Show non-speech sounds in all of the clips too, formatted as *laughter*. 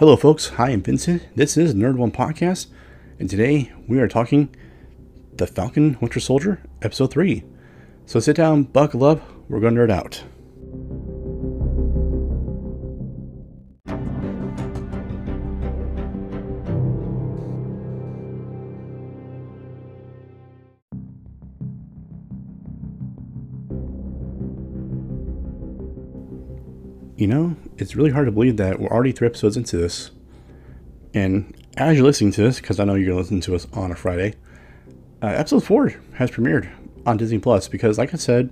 Hello, folks. Hi, I'm Vincent. This is Nerd One Podcast, and today we are talking The Falcon Winter Soldier, Episode 3. So sit down, buckle up, we're going to nerd out. You know, it's really hard to believe that we're already three episodes into this. And as you're listening to this, because I know you're listening to us on a Friday, uh, episode four has premiered on Disney Plus. Because, like I said,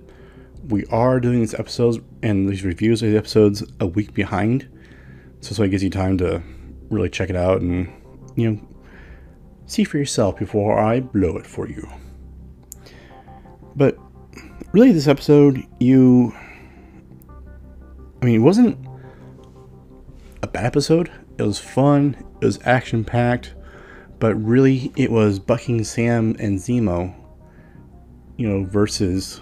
we are doing these episodes and these reviews of the episodes a week behind. So, so it gives you time to really check it out and, you know, see for yourself before I blow it for you. But really, this episode, you I mean, it wasn't a bad episode. It was fun. It was action packed, but really, it was Bucky and Sam and Zemo, you know, versus,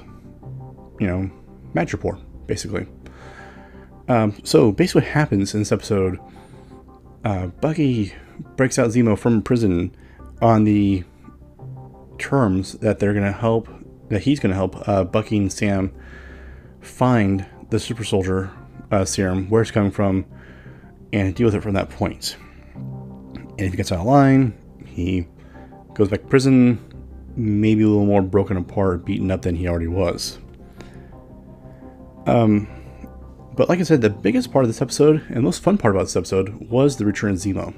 you know, Madripoor, basically. Um, so basically, what happens in this episode? Uh, Bucky breaks out Zemo from prison on the terms that they're going to help, that he's going to help uh, Bucky and Sam find the super soldier uh, serum, where it's coming from, and deal with it from that point. And if he gets out of line, he goes back to prison, maybe a little more broken apart, beaten up than he already was. Um, but like I said, the biggest part of this episode and the most fun part about this episode was the return of Zemo.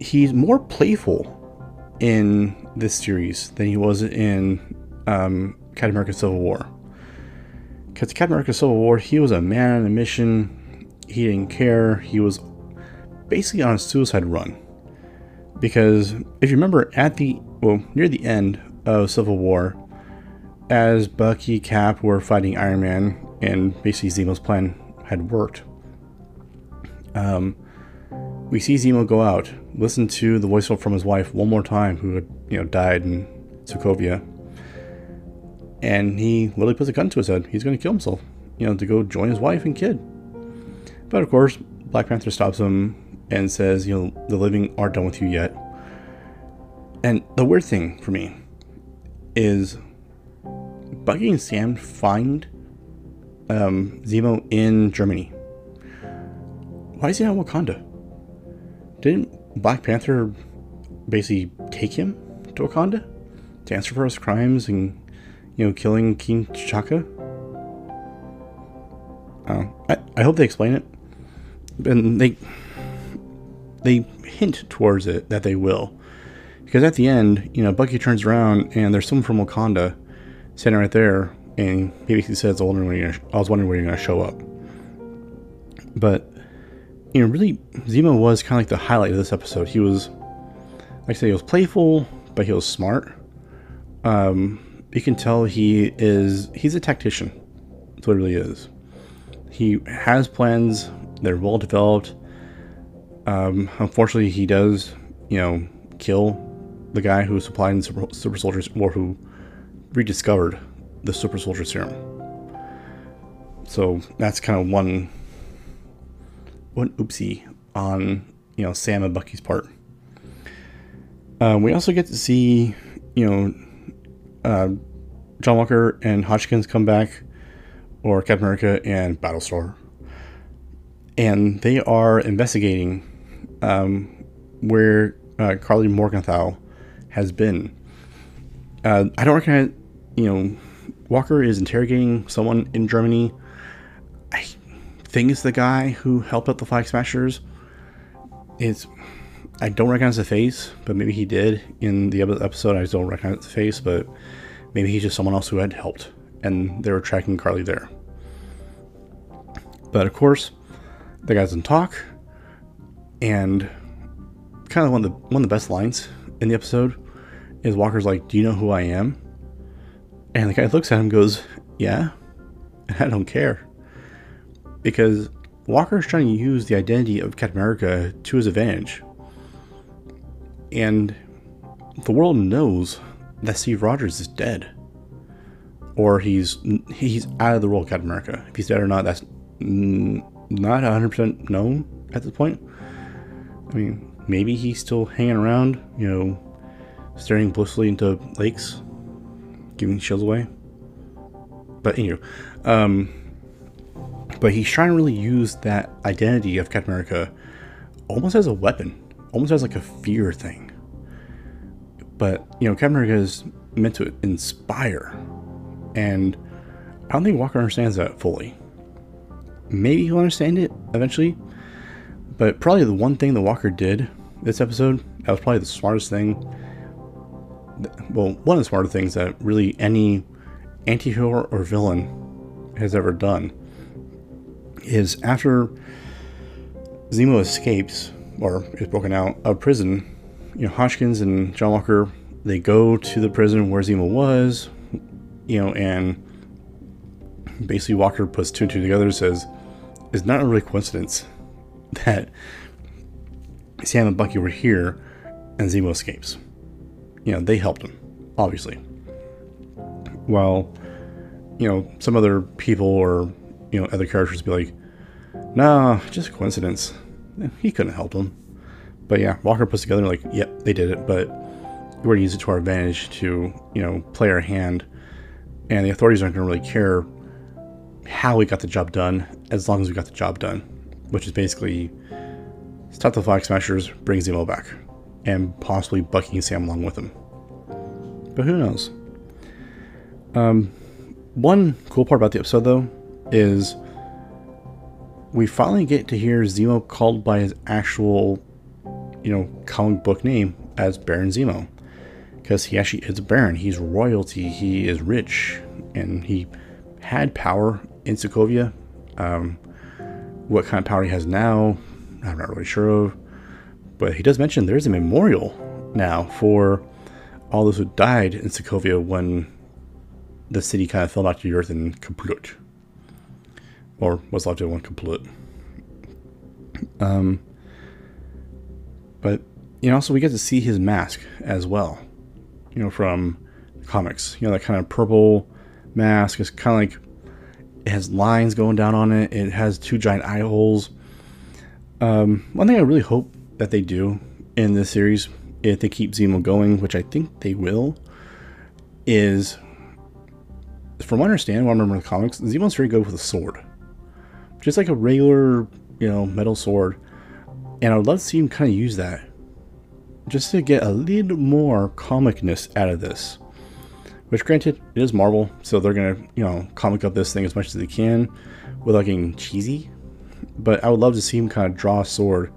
He's more playful in this series than he was in um, Captain America Civil War. Because Captain America Civil War, he was a man on a mission. He didn't care. He was basically on a suicide run. Because if you remember at the, well, near the end of Civil War, as Bucky, Cap were fighting Iron Man, and basically Zemo's plan had worked, um, we see Zemo go out, listen to the voice from his wife one more time, who had, you know, died in Sokovia and he literally puts a gun to his head. He's going to kill himself, you know, to go join his wife and kid. But of course, Black Panther stops him and says, you know, the living aren't done with you yet. And the weird thing for me is Bucky and Sam find um, Zemo in Germany. Why is he not Wakanda? Didn't Black Panther basically take him to Wakanda to answer for his crimes and you know, killing King T'Chaka. Uh, I, I hope they explain it. And they they hint towards it that they will. Because at the end, you know, Bucky turns around and there's someone from Wakanda sitting right there, and he basically says, "I was wondering when you're, I was wondering when you're going to show up." But you know, really, Zemo was kind of like the highlight of this episode. He was, like I say, he was playful, but he was smart. Um, you can tell he is he's a tactician. That's what he really is. He has plans. They're well developed. Um, unfortunately, he does, you know, kill the guy who supplied the super, super soldiers or who rediscovered the super soldier serum. So that's kind of one one oopsie on you know Sam and Bucky's part. Uh, we also get to see you know uh, John Walker and Hoskins come back, or Captain America and Battlestar, and they are investigating um, where uh, Karli Morgenthau has been. Uh, I don't recognize, you know, Walker is interrogating someone in Germany. I think it's the guy who helped out the Flag Smashers. It's I don't recognize the face, but maybe he did in the episode. I don't recognize the face, but maybe he's just someone else who had helped, and they were tracking Karli there. But of course, the guy doesn't talk, and kind of one of the one of the best lines in the episode is Walker's like, "Do you know who I am?" And the guy looks at him, goes, "Yeah," and *laughs* I don't care, because Walker is trying to use the identity of Captain America to his advantage and the world knows that Steve Rogers is dead, or he's he's out of the of Captain America. If he's dead or not, that's not 100 percent known. at this point. I mean, maybe he's still hanging around, you know, staring blissfully into lakes, giving shields away. But anyway, um, but he's trying to really use that identity of Captain America almost as a weapon, almost as like a fear thing. But you know, Captain is meant to inspire, and I don't think Walker understands that fully. Maybe he'll understand it eventually, but probably the one thing that Walker did this episode that was probably the smartest thing. Well, one of the smarter things that really any anti-hero or villain has ever done is after Zemo escapes or is broken out of prison, you know, Hoskins and John Walker they go to the prison where Zemo was, you know, and basically Walker puts two and two together and says it's not a really coincidence *laughs* that Sam and Bucky were here and Zemo escapes. You know, they helped him, obviously. While, you know, some other people or, you know, other characters be like, nah, just coincidence. He couldn't help them. But yeah, Walker puts together like, yep, they did it, but we're to use it to our advantage to, you know, play our hand. And the authorities aren't going to really care how we got the job done as long as we got the job done, which is basically stop the Flag Smashers, bring Zemo back, and possibly Bucky and Sam along with him. But who knows? Um, one cool part about the episode, though, is we finally get to hear Zemo called by his actual, you know, comic book name as Baron Zemo. Because he actually is a Baron. He's royalty. He is rich. And he had power in Sokovia. Um, what kind of power he has now, I'm not really sure of. But he does mention there's a memorial now for all those who died in Sokovia when the city kind of fell back to the earth and kaput or was left in one complete. Um, but you know, also we get to see his mask as well. You know, from comics. You know, that kind of purple mask is kind of like it has lines going down on it. It has two giant eye holes. Um, one thing I really hope that they do in this series, if they keep Zemo going, which I think they will, is from what I understand, what I remember in the comics, Zemo's very good with a sword just like a regular, you know, metal sword. And I would love to see him kind of use that just to get a little more comicness out of this. Which, granted, it is Marvel, so they're gonna, you know, comic up this thing as much as they can without getting cheesy. But I would love to see him kind of draw a sword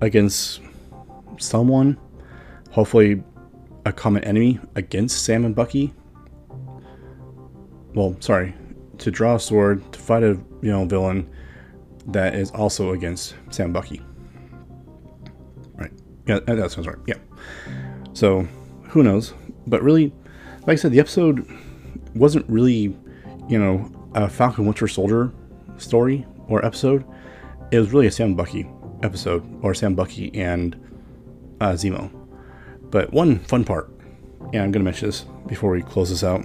against someone, hopefully a common enemy against Sam and Bucky. Well, sorry, to draw a sword to fight a you know villain that is also against Sam Bucky. Right. Yeah, that sounds right. Yeah. So who knows? But really, like I said, the episode wasn't really, you know, a Falcon Winter Soldier story or episode. It was really a Sam Bucky episode, or Sam Bucky and uh, Zemo. But one fun part, and I'm going to mention this before we close this out.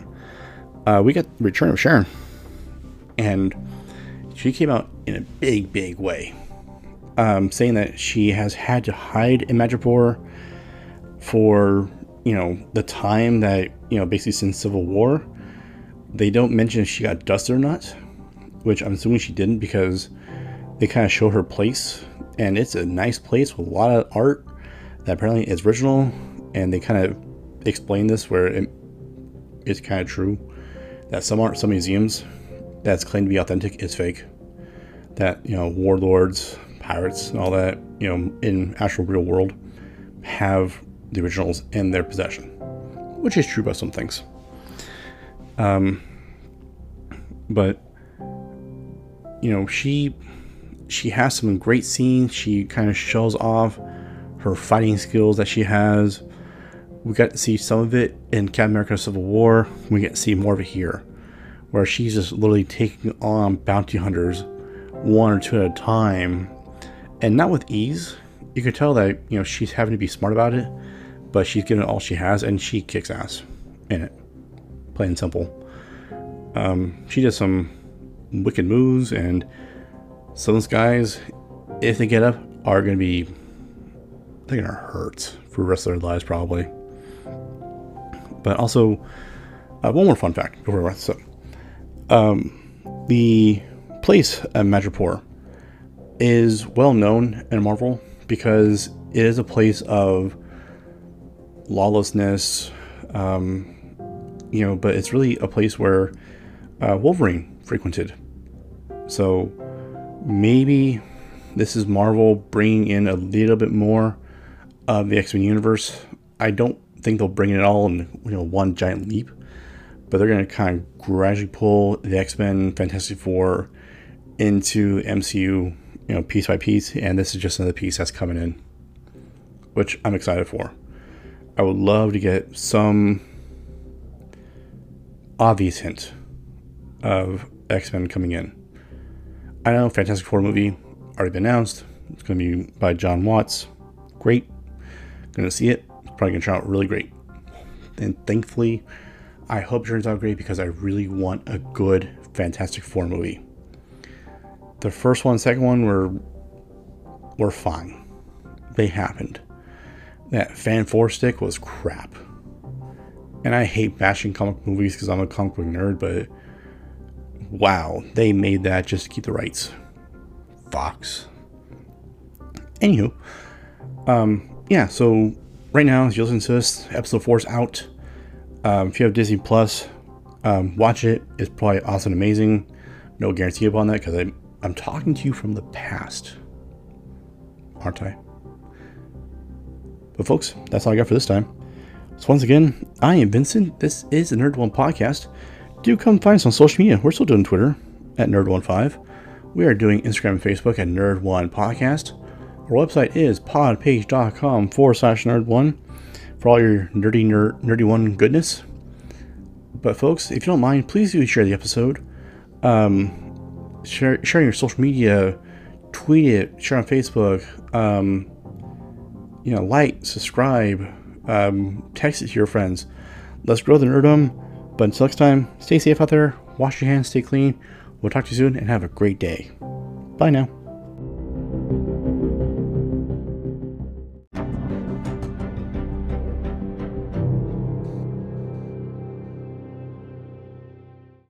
Uh, we got Return of Sharon and she came out in a big, big way, um, saying that she has had to hide in Madripoor for you know the time that you know basically since Civil War. They don't mention if she got dusted or not, which I'm assuming she didn't because they kind of show her place, and it's a nice place with a lot of art that apparently is original, and they kind of explain this where it, it's kind of true that some art, some museums that's claimed to be authentic is fake. That, you know, warlords, pirates, and all that, you know, in actual real world have the originals in their possession, which is true about some things. Um, but you know, she she has some great scenes. She kind of shows off her fighting skills that she has. We got to see some of it in Captain America: Civil War. We get to see more of it here where she's just literally taking on bounty hunters one or two at a time and not with ease. You could tell that, you know, she's having to be smart about it, but she's giving all she has and she kicks ass in it. Plain and simple. Um, she does some wicked moves and some of those guys, if they get up, are going to be they're going to hurt for the rest of their lives probably. But also, uh, one more fun fact before we wrap this up. Um, the place at Madripoor is well known in Marvel because it is a place of lawlessness, um, you know, but it's really a place where uh, Wolverine frequented. So maybe this is Marvel bringing in a little bit more of the X Men universe. I don't think they'll bring it all in you know one giant leap, but they're going to kind of gradually pull the X Men, Fantastic Four into MCU, you know, piece by piece, and this is just another piece that's coming in, which I'm excited for. I would love to get some obvious hint of X Men coming in. I know Fantastic Four movie already been announced. It's going to be by Jon Watts. Great. Going to see it. Probably going to turn out really great. And thankfully, I hope it turns out great because I really want a good Fantastic Four movie. The first one, second one were were fine. They happened. That Fan Four stick was crap. And I hate bashing comic movies because I'm a comic book nerd, but wow, they made that just to keep the rights. Fox. Anywho, um, yeah, so right now, as you listen to this, episode 4 is out. Um, if you have Disney Plus, um, watch it. It's probably awesome amazing. No guarantee upon that because I'm, I'm talking to you from the past. Aren't I? But, folks, that's all I got for this time. So, once again, I am Vincent. This is the Nerd One Podcast. Do come find us on social media. We're still doing Twitter at Nerd15. We are doing Instagram and Facebook at Nerd1 Podcast. Our website is podpage.com forward slash nerd1 for all your nerdy, nerd, nerdy one goodness. But, folks, if you don't mind, please do share the episode. Um, share, share your social media, tweet it, share on Facebook. Um, you know, like, subscribe, um, text it to your friends. Let's grow the nerdum. But until next time, stay safe out there, wash your hands, stay clean. We'll talk to you soon, and have a great day. Bye now.